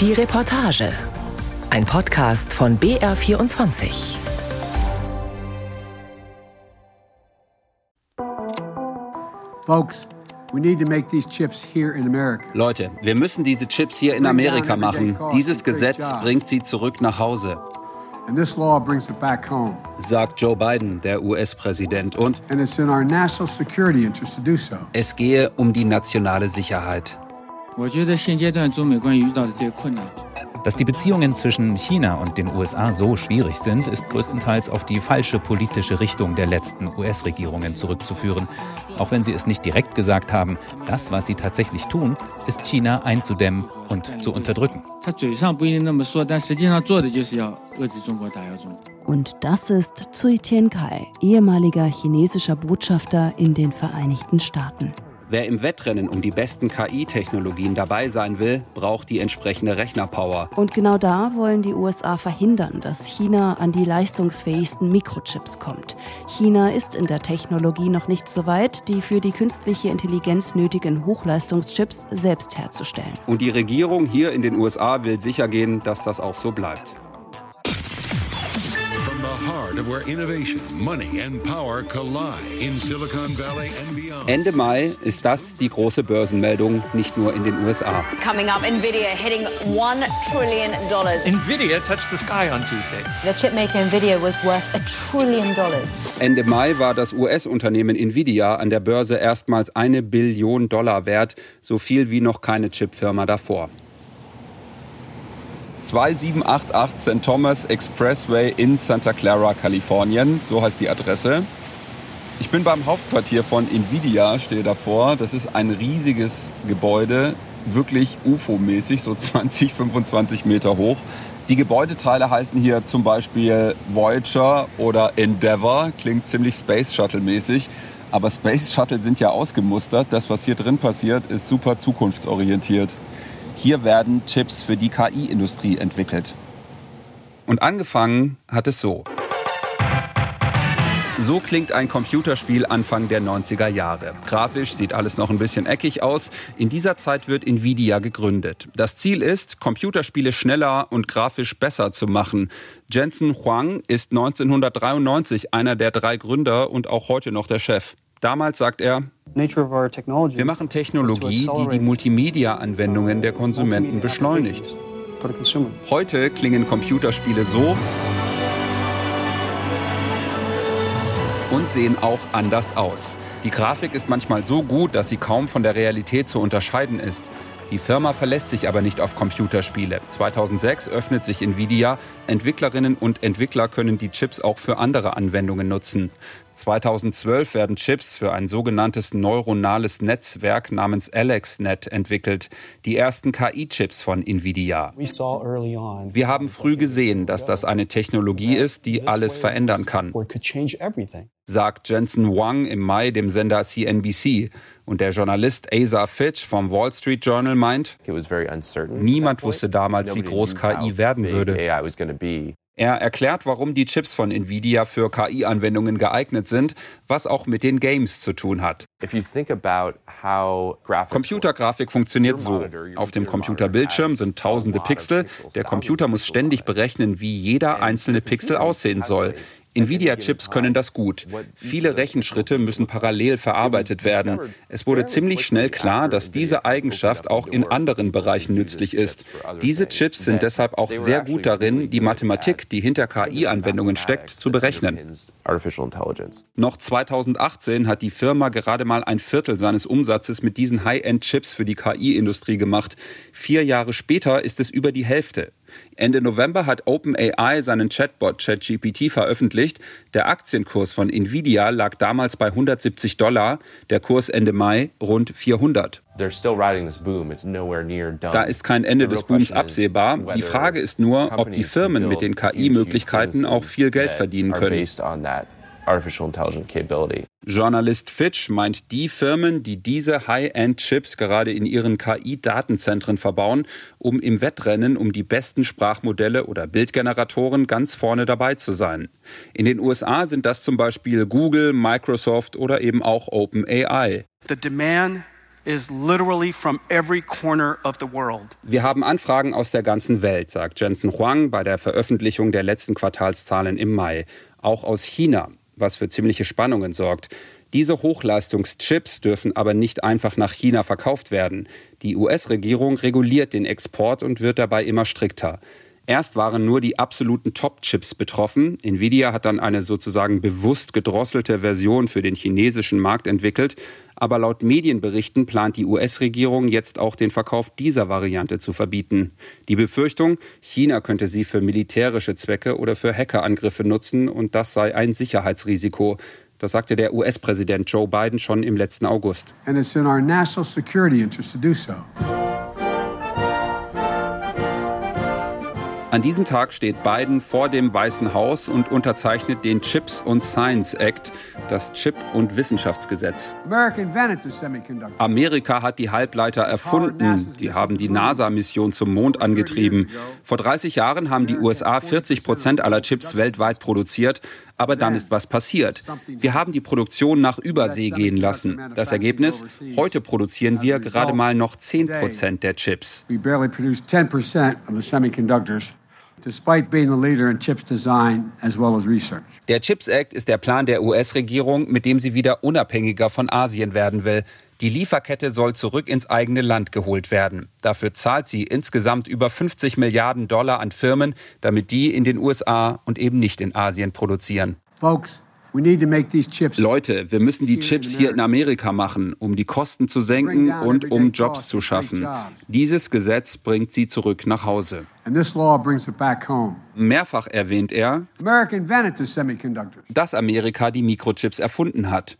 Die Reportage. Ein Podcast von BR24. Folks, we need to make these chips here in America. Leute, wir müssen diese Chips hier in Amerika machen. Dieses Gesetz bringt sie zurück nach Hause. And this law brings it back home. sagt Joe Biden, der US-Präsident. Und And it's in our national security interest to do so. es gehe um die nationale Sicherheit. Dass die Beziehungen zwischen China und den USA so schwierig sind, ist größtenteils auf die falsche politische Richtung der letzten US-Regierungen zurückzuführen. Auch wenn sie es nicht direkt gesagt haben, das, was sie tatsächlich tun, ist China einzudämmen und zu unterdrücken. Und das ist Zui Tiankai, ehemaliger chinesischer Botschafter in den Vereinigten Staaten. Wer im Wettrennen um die besten KI-Technologien dabei sein will, braucht die entsprechende Rechnerpower. Und genau da wollen die USA verhindern, dass China an die leistungsfähigsten Mikrochips kommt. China ist in der Technologie noch nicht so weit, die für die künstliche Intelligenz nötigen Hochleistungschips selbst herzustellen. Und die Regierung hier in den USA will sichergehen, dass das auch so bleibt. Ende Mai ist das die große Börsenmeldung, nicht nur in den USA. Coming up, Nvidia hitting $1 trillion. Nvidia touched the sky on Tuesday. The chipmaker Nvidia was worth a trillion dollars. Ende Mai war das US-Unternehmen Nvidia an der Börse erstmals eine Billion Dollar wert, so viel wie noch keine Chipfirma davor. 2788 St. Thomas Expressway in Santa Clara, Kalifornien, so heißt die Adresse. Ich bin beim Hauptquartier von Nvidia, stehe davor. Das ist ein riesiges Gebäude, wirklich UFO-mäßig, so 20, 25 Meter hoch. Die Gebäudeteile heißen hier zum Beispiel Voyager oder Endeavour, klingt ziemlich Space Shuttle-mäßig. Aber Space Shuttle sind ja ausgemustert. Das, was hier drin passiert, ist super zukunftsorientiert. Hier werden Chips für die KI-Industrie entwickelt. Und angefangen hat es so. So klingt ein Computerspiel Anfang der 90er Jahre. Grafisch sieht alles noch ein bisschen eckig aus. In dieser Zeit wird Nvidia gegründet. Das Ziel ist, Computerspiele schneller und grafisch besser zu machen. Jensen Huang ist 1993 einer der drei Gründer und auch heute noch der Chef. Damals sagt er, wir machen Technologie, die die Multimedia-Anwendungen der Konsumenten beschleunigt. Heute klingen Computerspiele so und sehen auch anders aus. Die Grafik ist manchmal so gut, dass sie kaum von der Realität zu unterscheiden ist. Die Firma verlässt sich aber nicht auf Computerspiele. 2006 öffnet sich Nvidia. Entwicklerinnen und Entwickler können die Chips auch für andere Anwendungen nutzen. 2012 werden Chips für ein sogenanntes neuronales Netzwerk namens AlexNet entwickelt. Die ersten KI-Chips von Nvidia. Wir haben früh gesehen, dass das eine Technologie ist, die alles verändern kann sagt Jensen Wang im Mai dem Sender CNBC. Und der Journalist Asa Fitch vom Wall Street Journal meint, niemand wusste damals, wie groß KI werden würde. Er erklärt, warum die Chips von Nvidia für KI-Anwendungen geeignet sind, was auch mit den Games zu tun hat. Computergrafik funktioniert so. Auf dem Computerbildschirm sind tausende Pixel. Der Computer muss ständig berechnen, wie jeder einzelne Pixel aussehen soll. Nvidia-Chips können das gut. Viele Rechenschritte müssen parallel verarbeitet werden. Es wurde ziemlich schnell klar, dass diese Eigenschaft auch in anderen Bereichen nützlich ist. Diese Chips sind deshalb auch sehr gut darin, die Mathematik, die hinter KI-Anwendungen steckt, zu berechnen. Noch 2018 hat die Firma gerade mal ein Viertel seines Umsatzes mit diesen High-End-Chips für die KI-Industrie gemacht. Vier Jahre später ist es über die Hälfte. Ende November hat OpenAI seinen Chatbot ChatGPT veröffentlicht. Der Aktienkurs von Nvidia lag damals bei 170 Dollar, der Kurs Ende Mai rund 400. Da ist kein Ende des Booms absehbar. Die Frage ist nur, ob die Firmen mit den KI-Möglichkeiten auch viel Geld verdienen können. Journalist Fitch meint die Firmen, die diese High-End-Chips gerade in ihren KI-Datenzentren verbauen, um im Wettrennen um die besten Sprachmodelle oder Bildgeneratoren ganz vorne dabei zu sein. In den USA sind das zum Beispiel Google, Microsoft oder eben auch OpenAI. The demand Wir haben Anfragen aus der ganzen Welt, sagt Jensen Huang bei der Veröffentlichung der letzten Quartalszahlen im Mai. Auch aus China, was für ziemliche Spannungen sorgt. Diese Hochleistungschips dürfen aber nicht einfach nach China verkauft werden. Die US-Regierung reguliert den Export und wird dabei immer strikter. Erst waren nur die absoluten Top-Chips betroffen. Nvidia hat dann eine sozusagen bewusst gedrosselte Version für den chinesischen Markt entwickelt. Aber laut Medienberichten plant die US-Regierung jetzt auch den Verkauf dieser Variante zu verbieten. Die Befürchtung, China könnte sie für militärische Zwecke oder für Hackerangriffe nutzen und das sei ein Sicherheitsrisiko. Das sagte der US-Präsident Joe Biden schon im letzten August. And it's in our national security interest to do so. An diesem Tag steht Biden vor dem Weißen Haus und unterzeichnet den Chips und Science Act, das Chip- und Wissenschaftsgesetz. Amerika hat die Halbleiter erfunden. Die haben die NASA-Mission zum Mond angetrieben. Vor 30 Jahren haben die USA 40 Prozent aller Chips weltweit produziert. Aber dann ist was passiert. Wir haben die Produktion nach Übersee gehen lassen. Das Ergebnis? Heute produzieren wir gerade mal noch 10 Prozent der Chips. Despite being the leader in chips design as well as research. Der Chips Act ist der Plan der US-Regierung, mit dem sie wieder unabhängiger von Asien werden will. Die Lieferkette soll zurück ins eigene Land geholt werden. Dafür zahlt sie insgesamt über 50 Milliarden Dollar an Firmen, damit die in den USA und eben nicht in Asien produzieren. Folks, we need to make these chips Leute, wir müssen die Chips hier in Amerika machen, um die Kosten zu senken und um Jobs zu schaffen. Dieses Gesetz bringt sie zurück nach Hause. and this law brings it back home. Mehrfach erwähnt er, America invented the semiconductors. dass Amerika die Mikrochips erfunden hat.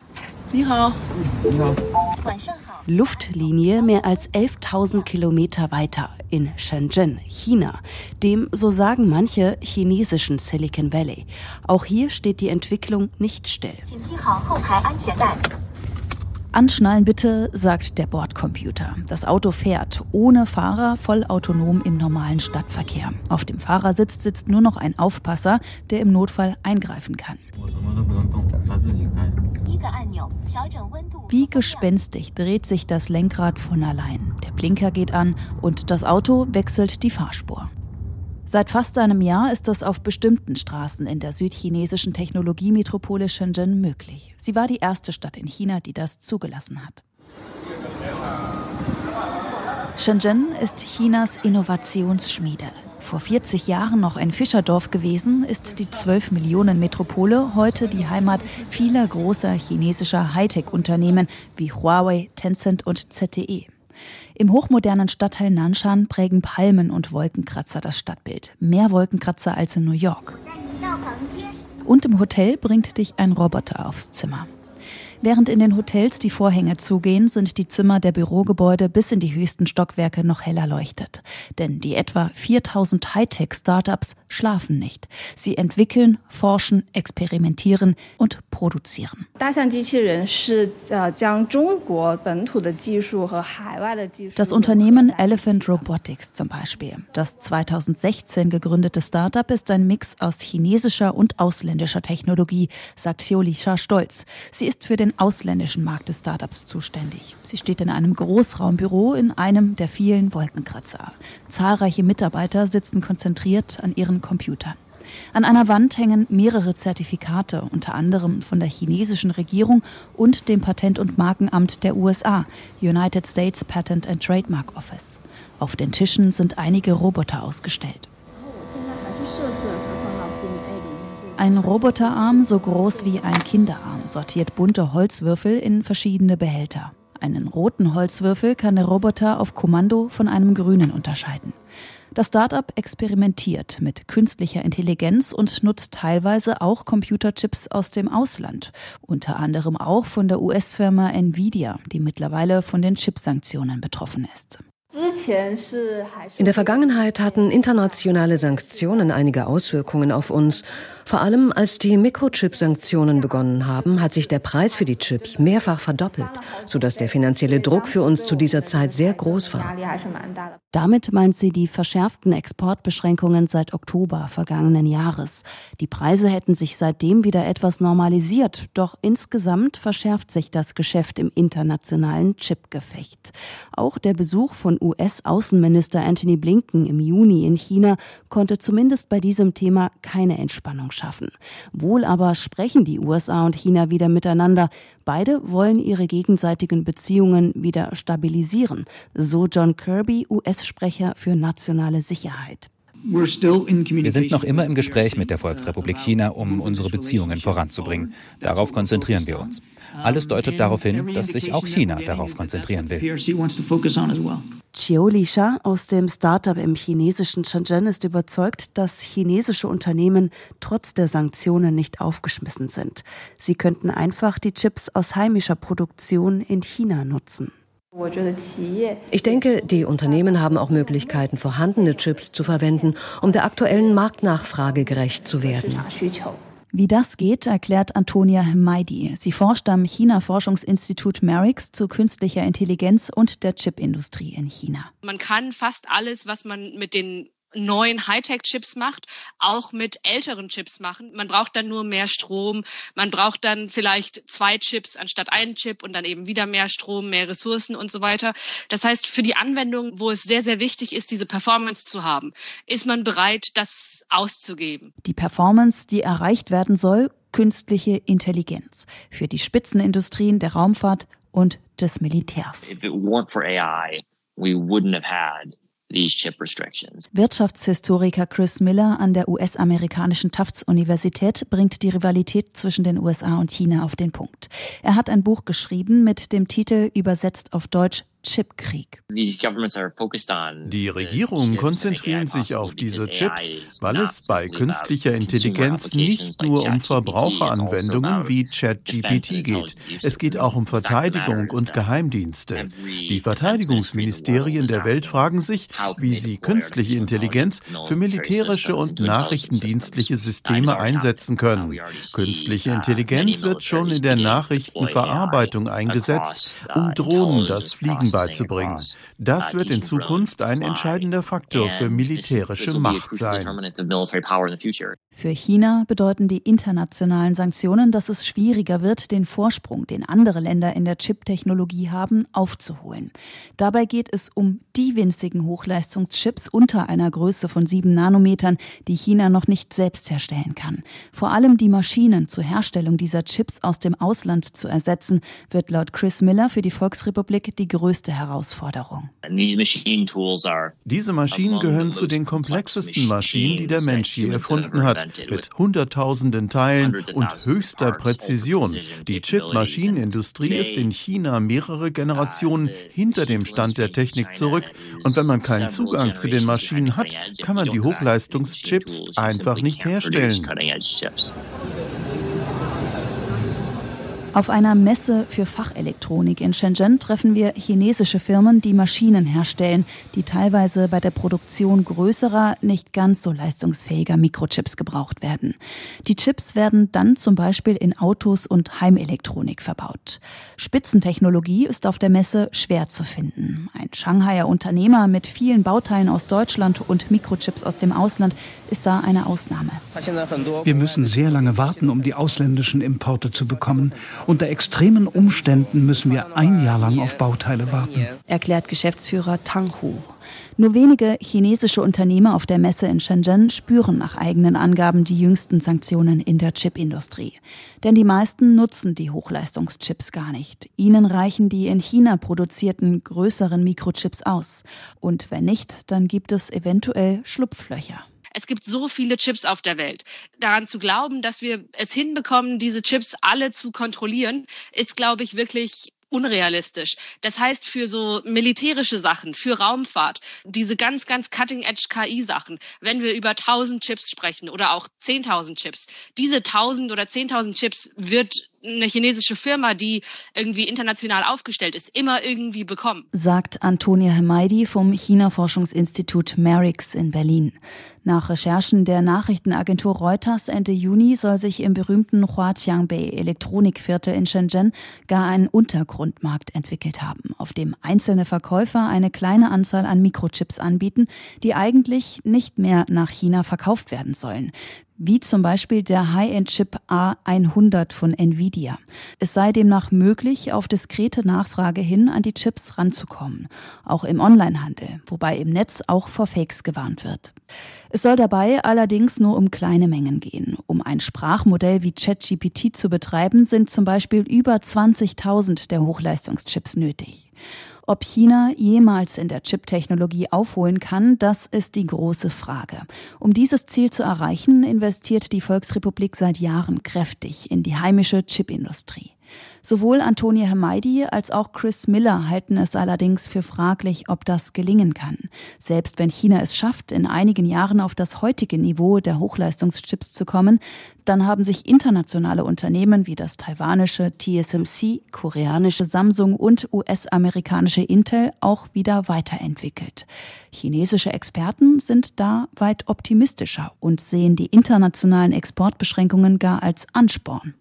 Luftlinie mehr als 11.000 Kilometer weiter in Shenzhen, China, dem, so sagen manche, chinesischen Silicon Valley. Auch hier steht die Entwicklung nicht still. Anschnallen bitte, sagt der Bordcomputer. Das Auto fährt ohne Fahrer vollautonom im normalen Stadtverkehr. Auf dem Fahrersitz sitzt nur noch ein Aufpasser, der im Notfall eingreifen kann. Wie gespenstig dreht sich das Lenkrad von allein. Der Blinker geht an und das Auto wechselt die Fahrspur. Seit fast einem Jahr ist das auf bestimmten Straßen in der südchinesischen Technologiemetropole Shenzhen möglich. Sie war die erste Stadt in China, die das zugelassen hat. Shenzhen ist Chinas Innovationsschmiede. Vor 40 Jahren noch ein Fischerdorf gewesen, ist die 12 Millionen Metropole heute die Heimat vieler großer chinesischer Hightech-Unternehmen wie Huawei, Tencent und ZTE. Im hochmodernen Stadtteil Nanshan prägen Palmen und Wolkenkratzer das Stadtbild. Mehr Wolkenkratzer als in New York. Und im Hotel bringt dich ein Roboter aufs Zimmer. Während in den Hotels die Vorhänge zugehen, sind die Zimmer der Bürogebäude bis in die höchsten Stockwerke noch heller leuchtet. Denn die etwa 4000 Hightech-Startups schlafen nicht. Sie entwickeln, forschen, experimentieren und produzieren. Das Unternehmen Elephant Robotics zum Beispiel. Das 2016 gegründete Startup ist ein Mix aus chinesischer und ausländischer Technologie, sagt Xiulisha stolz. Sie ist für den ausländischen Markt des Startups zuständig. Sie steht in einem Großraumbüro in einem der vielen Wolkenkratzer. Zahlreiche Mitarbeiter sitzen konzentriert an ihren Computern. An einer Wand hängen mehrere Zertifikate, unter anderem von der chinesischen Regierung und dem Patent- und Markenamt der USA, United States Patent and Trademark Office. Auf den Tischen sind einige Roboter ausgestellt. Ein Roboterarm so groß wie ein Kinderarm sortiert bunte Holzwürfel in verschiedene Behälter. Einen roten Holzwürfel kann der Roboter auf Kommando von einem grünen unterscheiden. Das Startup experimentiert mit künstlicher Intelligenz und nutzt teilweise auch Computerchips aus dem Ausland, unter anderem auch von der US-Firma Nvidia, die mittlerweile von den Chipsanktionen betroffen ist. In der Vergangenheit hatten internationale Sanktionen einige Auswirkungen auf uns. Vor allem als die Mikrochip-Sanktionen begonnen haben, hat sich der Preis für die Chips mehrfach verdoppelt, sodass der finanzielle Druck für uns zu dieser Zeit sehr groß war. Damit meint sie die verschärften Exportbeschränkungen seit Oktober vergangenen Jahres. Die Preise hätten sich seitdem wieder etwas normalisiert, doch insgesamt verschärft sich das Geschäft im internationalen Chipgefecht. Auch der Besuch von US-Außenminister Anthony Blinken im Juni in China konnte zumindest bei diesem Thema keine Entspannung schaffen. Wohl aber sprechen die USA und China wieder miteinander. Beide wollen ihre gegenseitigen Beziehungen wieder stabilisieren, so John Kirby, US-Sprecher für nationale Sicherheit. Wir sind noch immer im Gespräch mit der Volksrepublik China, um unsere Beziehungen voranzubringen. Darauf konzentrieren wir uns. Alles deutet darauf hin, dass sich auch China darauf konzentrieren will. Chiu Lisha aus dem Startup im chinesischen Shenzhen ist überzeugt, dass chinesische Unternehmen trotz der Sanktionen nicht aufgeschmissen sind. Sie könnten einfach die Chips aus heimischer Produktion in China nutzen. Ich denke, die Unternehmen haben auch Möglichkeiten, vorhandene Chips zu verwenden, um der aktuellen Marktnachfrage gerecht zu werden. Wie das geht, erklärt Antonia Hmeidi. Sie forscht am China-Forschungsinstitut Merix zu künstlicher Intelligenz und der Chipindustrie in China. Man kann fast alles, was man mit den neuen Hightech-Chips macht, auch mit älteren Chips machen. Man braucht dann nur mehr Strom. Man braucht dann vielleicht zwei Chips anstatt einen Chip und dann eben wieder mehr Strom, mehr Ressourcen und so weiter. Das heißt, für die Anwendung, wo es sehr, sehr wichtig ist, diese Performance zu haben, ist man bereit, das auszugeben. Die Performance, die erreicht werden soll, künstliche Intelligenz. Für die Spitzenindustrien der Raumfahrt und des Militärs. If it weren't for AI, we wouldn't have had Wirtschaftshistoriker Chris Miller an der US-amerikanischen Tufts-Universität bringt die Rivalität zwischen den USA und China auf den Punkt. Er hat ein Buch geschrieben mit dem Titel übersetzt auf Deutsch Chipkrieg. Die Regierungen konzentrieren sich auf diese Chips, weil es bei künstlicher Intelligenz nicht nur um Verbraucheranwendungen also wie ChatGPT geht. Es geht auch um Verteidigung und Geheimdienste. Die Verteidigungsministerien der Welt fragen sich, wie sie künstliche Intelligenz für militärische und nachrichtendienstliche Systeme einsetzen können. Künstliche Intelligenz wird schon in der Nachrichtenverarbeitung eingesetzt, um Drohnen das Fliegen beizubringen. Das wird in Zukunft ein entscheidender Faktor für militärische Macht sein. Für China bedeuten die internationalen Sanktionen, dass es schwieriger wird, den Vorsprung, den andere Länder in der Chip-Technologie haben, aufzuholen. Dabei geht es um die winzigen Hochleistungschips unter einer Größe von sieben Nanometern, die China noch nicht selbst herstellen kann. Vor allem die Maschinen zur Herstellung dieser Chips aus dem Ausland zu ersetzen, wird laut Chris Miller für die Volksrepublik die größte größte Herausforderung. Diese Maschinen gehören zu den komplexesten Maschinen, die der Mensch je erfunden hat, mit Hunderttausenden Teilen und höchster Präzision. Die Chip-Maschinenindustrie ist in China mehrere Generationen hinter dem Stand der Technik zurück. Und wenn man keinen Zugang zu den Maschinen hat, kann man die Hochleistungschips einfach nicht herstellen. Auf einer Messe für Fachelektronik in Shenzhen treffen wir chinesische Firmen, die Maschinen herstellen, die teilweise bei der Produktion größerer, nicht ganz so leistungsfähiger Mikrochips gebraucht werden. Die Chips werden dann zum Beispiel in Autos und Heimelektronik verbaut. Spitzentechnologie ist auf der Messe schwer zu finden. Ein Shanghaier Unternehmer mit vielen Bauteilen aus Deutschland und Mikrochips aus dem Ausland ist da eine Ausnahme. Wir müssen sehr lange warten, um die ausländischen Importe zu bekommen. Unter extremen Umständen müssen wir ein Jahr lang auf Bauteile warten. Erklärt Geschäftsführer Tang Hu. Nur wenige chinesische Unternehmer auf der Messe in Shenzhen spüren nach eigenen Angaben die jüngsten Sanktionen in der Chipindustrie. Denn die meisten nutzen die Hochleistungschips gar nicht. Ihnen reichen die in China produzierten größeren Mikrochips aus. Und wenn nicht, dann gibt es eventuell Schlupflöcher. Es gibt so viele Chips auf der Welt. Daran zu glauben, dass wir es hinbekommen, diese Chips alle zu kontrollieren, ist, glaube ich, wirklich unrealistisch. Das heißt, für so militärische Sachen, für Raumfahrt, diese ganz, ganz cutting-edge KI-Sachen, wenn wir über 1000 Chips sprechen oder auch 10.000 Chips, diese 1000 oder 10.000 Chips wird eine chinesische Firma, die irgendwie international aufgestellt ist, immer irgendwie bekommen. Sagt Antonia Hemaidi vom China-Forschungsinstitut Merix in Berlin. Nach Recherchen der Nachrichtenagentur Reuters Ende Juni soll sich im berühmten Huatiangbei Elektronikviertel in Shenzhen gar ein Untergrundmarkt entwickelt haben, auf dem einzelne Verkäufer eine kleine Anzahl an Mikrochips anbieten, die eigentlich nicht mehr nach China verkauft werden sollen wie zum Beispiel der High-End-Chip A100 von Nvidia. Es sei demnach möglich, auf diskrete Nachfrage hin an die Chips ranzukommen, auch im Onlinehandel, wobei im Netz auch vor Fakes gewarnt wird. Es soll dabei allerdings nur um kleine Mengen gehen. Um ein Sprachmodell wie ChatGPT zu betreiben, sind zum Beispiel über 20.000 der Hochleistungschips nötig. Ob China jemals in der Chip-Technologie aufholen kann, das ist die große Frage. Um dieses Ziel zu erreichen, investiert die Volksrepublik seit Jahren kräftig in die heimische Chipindustrie. Sowohl Antonia Hermeidi als auch Chris Miller halten es allerdings für fraglich, ob das gelingen kann. Selbst wenn China es schafft, in einigen Jahren auf das heutige Niveau der Hochleistungschips zu kommen, dann haben sich internationale Unternehmen wie das taiwanische TSMC, koreanische Samsung und US-amerikanische Intel auch wieder weiterentwickelt. Chinesische Experten sind da weit optimistischer und sehen die internationalen Exportbeschränkungen gar als Ansporn.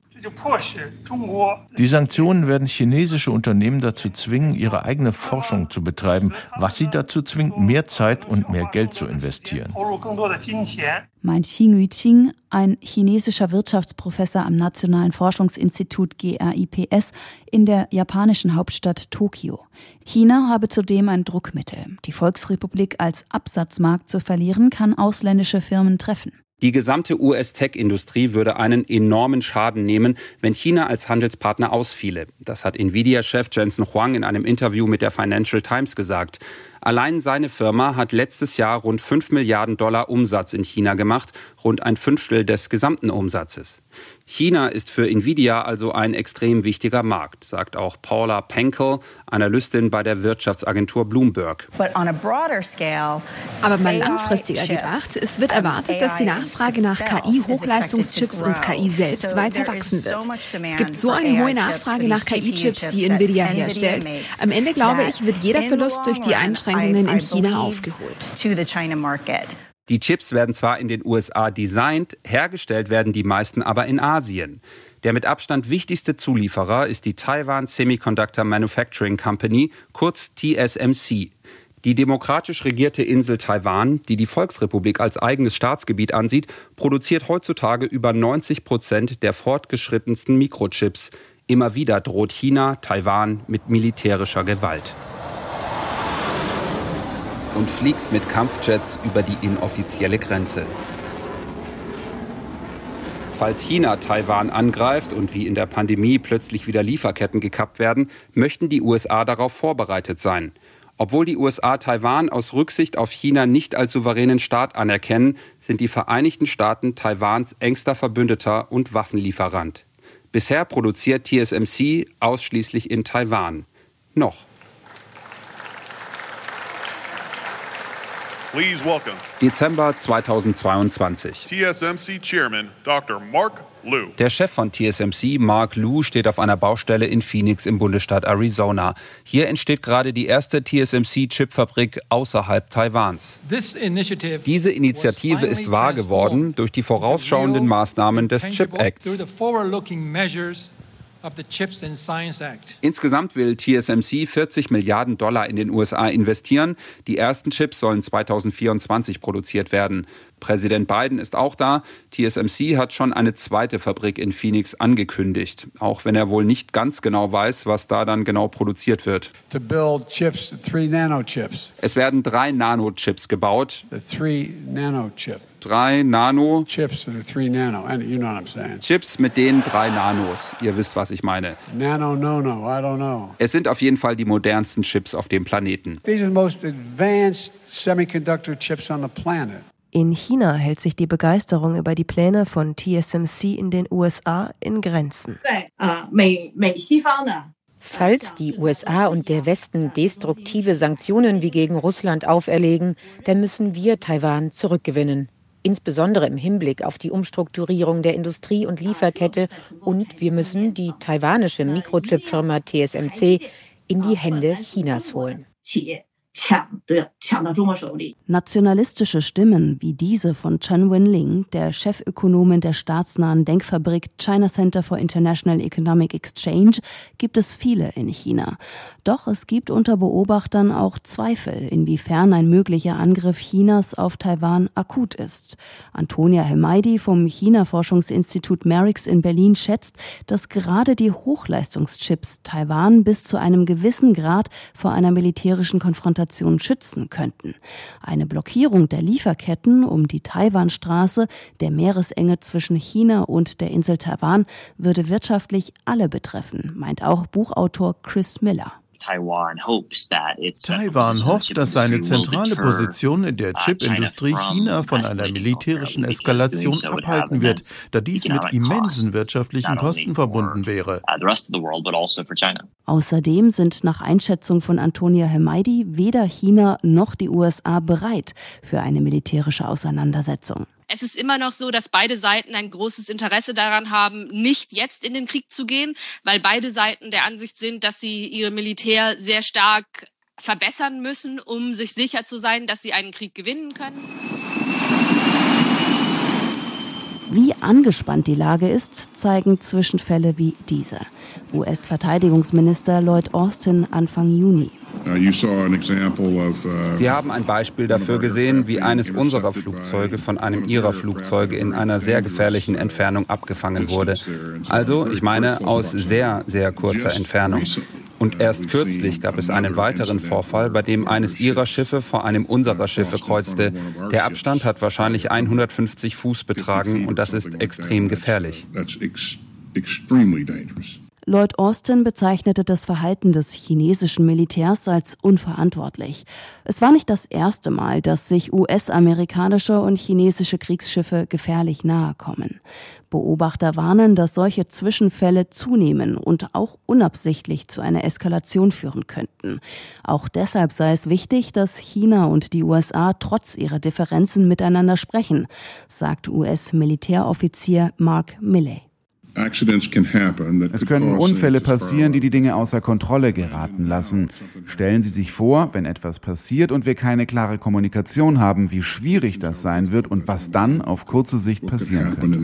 Die Sanktionen werden chinesische Unternehmen dazu zwingen, ihre eigene Forschung zu betreiben, was sie dazu zwingt, mehr Zeit und mehr Geld zu investieren. Meint Xing Yuqing, ein chinesischer Wirtschaftsprofessor am Nationalen Forschungsinstitut GRIPS in der japanischen Hauptstadt Tokio. China habe zudem ein Druckmittel. Die Volksrepublik als Absatzmarkt zu verlieren, kann ausländische Firmen treffen. Die gesamte US-Tech-Industrie würde einen enormen Schaden nehmen, wenn China als Handelspartner ausfiele. Das hat Nvidia-Chef Jensen Huang in einem Interview mit der Financial Times gesagt. Allein seine Firma hat letztes Jahr rund 5 Milliarden Dollar Umsatz in China gemacht, rund ein Fünftel des gesamten Umsatzes. China ist für Nvidia also ein extrem wichtiger Markt, sagt auch Paula Penkel, Analystin bei der Wirtschaftsagentur Bloomberg. Aber mal langfristiger gedacht, es wird erwartet, dass die Nachfrage nach KI-Hochleistungschips und KI selbst weiter wachsen wird. Es gibt so eine hohe Nachfrage nach KI-Chips, die Nvidia herstellt. Am Ende, glaube ich, wird jeder Verlust durch die Einschränkungen in China aufgeholt. Die Chips werden zwar in den USA designt, hergestellt werden die meisten aber in Asien. Der mit Abstand wichtigste Zulieferer ist die Taiwan Semiconductor Manufacturing Company, kurz TSMC. Die demokratisch regierte Insel Taiwan, die die Volksrepublik als eigenes Staatsgebiet ansieht, produziert heutzutage über 90 Prozent der fortgeschrittensten Mikrochips. Immer wieder droht China Taiwan mit militärischer Gewalt und fliegt mit Kampfjets über die inoffizielle Grenze. Falls China Taiwan angreift und wie in der Pandemie plötzlich wieder Lieferketten gekappt werden, möchten die USA darauf vorbereitet sein. Obwohl die USA Taiwan aus Rücksicht auf China nicht als souveränen Staat anerkennen, sind die Vereinigten Staaten Taiwans engster Verbündeter und Waffenlieferant. Bisher produziert TSMC ausschließlich in Taiwan. Noch. Please welcome Dezember 2022. TSMC Chairman Dr. Mark Liu. Der Chef von TSMC, Mark Liu, steht auf einer Baustelle in Phoenix im Bundesstaat Arizona. Hier entsteht gerade die erste TSMC-Chipfabrik außerhalb Taiwans. Diese Initiative ist wahr geworden durch die vorausschauenden Maßnahmen des Chip Acts. Insgesamt will TSMC 40 Milliarden Dollar in den USA investieren. Die ersten Chips sollen 2024 produziert werden. Präsident Biden ist auch da. TSMC hat schon eine zweite Fabrik in Phoenix angekündigt, auch wenn er wohl nicht ganz genau weiß, was da dann genau produziert wird. Chips, es werden drei Nanochips gebaut. Drei Nano Chips, nano. You know Chips mit den drei Nanos. Ihr wisst, was ich meine. Nano, no, no, I don't know. Es sind auf jeden Fall die modernsten Chips auf dem Planeten. These are the most advanced semiconductor chips on the planet. In China hält sich die Begeisterung über die Pläne von TSMC in den USA in Grenzen. Falls die USA und der Westen destruktive Sanktionen wie gegen Russland auferlegen, dann müssen wir Taiwan zurückgewinnen. insbesondere im Hinblick auf die Umstrukturierung der Industrie und Lieferkette. Und wir müssen die taiwanische Mikrochip-Firma TSMC in die Hände Chinas holen. Nationalistische Stimmen wie diese von Chen Wenling, der Chefökonomin der staatsnahen Denkfabrik China Center for International Economic Exchange, gibt es viele in China. Doch es gibt unter Beobachtern auch Zweifel, inwiefern ein möglicher Angriff Chinas auf Taiwan akut ist. Antonia Hemaidi vom China-Forschungsinstitut Merix in Berlin schätzt, dass gerade die Hochleistungschips Taiwan bis zu einem gewissen Grad vor einer militärischen Konfrontation Situation schützen könnten. Eine Blockierung der Lieferketten um die Taiwanstraße, der Meeresenge zwischen China und der Insel Taiwan, würde wirtschaftlich alle betreffen, meint auch Buchautor Chris Miller. Taiwan hofft, dass seine zentrale Position in der uh, Chipindustrie China von einer militärischen Eskalation abhalten wird, da dies mit immensen wirtschaftlichen Kosten verbunden wäre. Uh, also Außerdem sind nach Einschätzung von Antonia Hemaidi weder China noch die USA bereit für eine militärische Auseinandersetzung. Es ist immer noch so, dass beide Seiten ein großes Interesse daran haben, nicht jetzt in den Krieg zu gehen, weil beide Seiten der Ansicht sind, dass sie ihr Militär sehr stark verbessern müssen, um sich sicher zu sein, dass sie einen Krieg gewinnen können. Wie angespannt die Lage ist, zeigen Zwischenfälle wie diese. US-Verteidigungsminister Lloyd Austin Anfang Juni. Uh, uh, Sie haben ein Beispiel dafür gesehen, wie eines unserer Flugzeuge von einem Ihrer Flugzeuge in einer sehr gefährlichen Entfernung abgefangen wurde. Also, ich meine, aus sehr, sehr kurzer Entfernung. Und erst kürzlich gab es einen weiteren Vorfall, bei dem eines ihrer Schiffe vor einem unserer Schiffe kreuzte. Der Abstand hat wahrscheinlich 150 Fuß betragen und das ist extrem gefährlich. Lloyd Austin bezeichnete das Verhalten des chinesischen Militärs als unverantwortlich. Es war nicht das erste Mal, dass sich US-amerikanische und chinesische Kriegsschiffe gefährlich nahe kommen. Beobachter warnen, dass solche Zwischenfälle zunehmen und auch unabsichtlich zu einer Eskalation führen könnten. Auch deshalb sei es wichtig, dass China und die USA trotz ihrer Differenzen miteinander sprechen, sagt US-Militäroffizier Mark Milley. Es können Unfälle passieren, die die Dinge außer Kontrolle geraten lassen. Stellen Sie sich vor, wenn etwas passiert und wir keine klare Kommunikation haben, wie schwierig das sein wird und was dann auf kurze Sicht passieren könnte.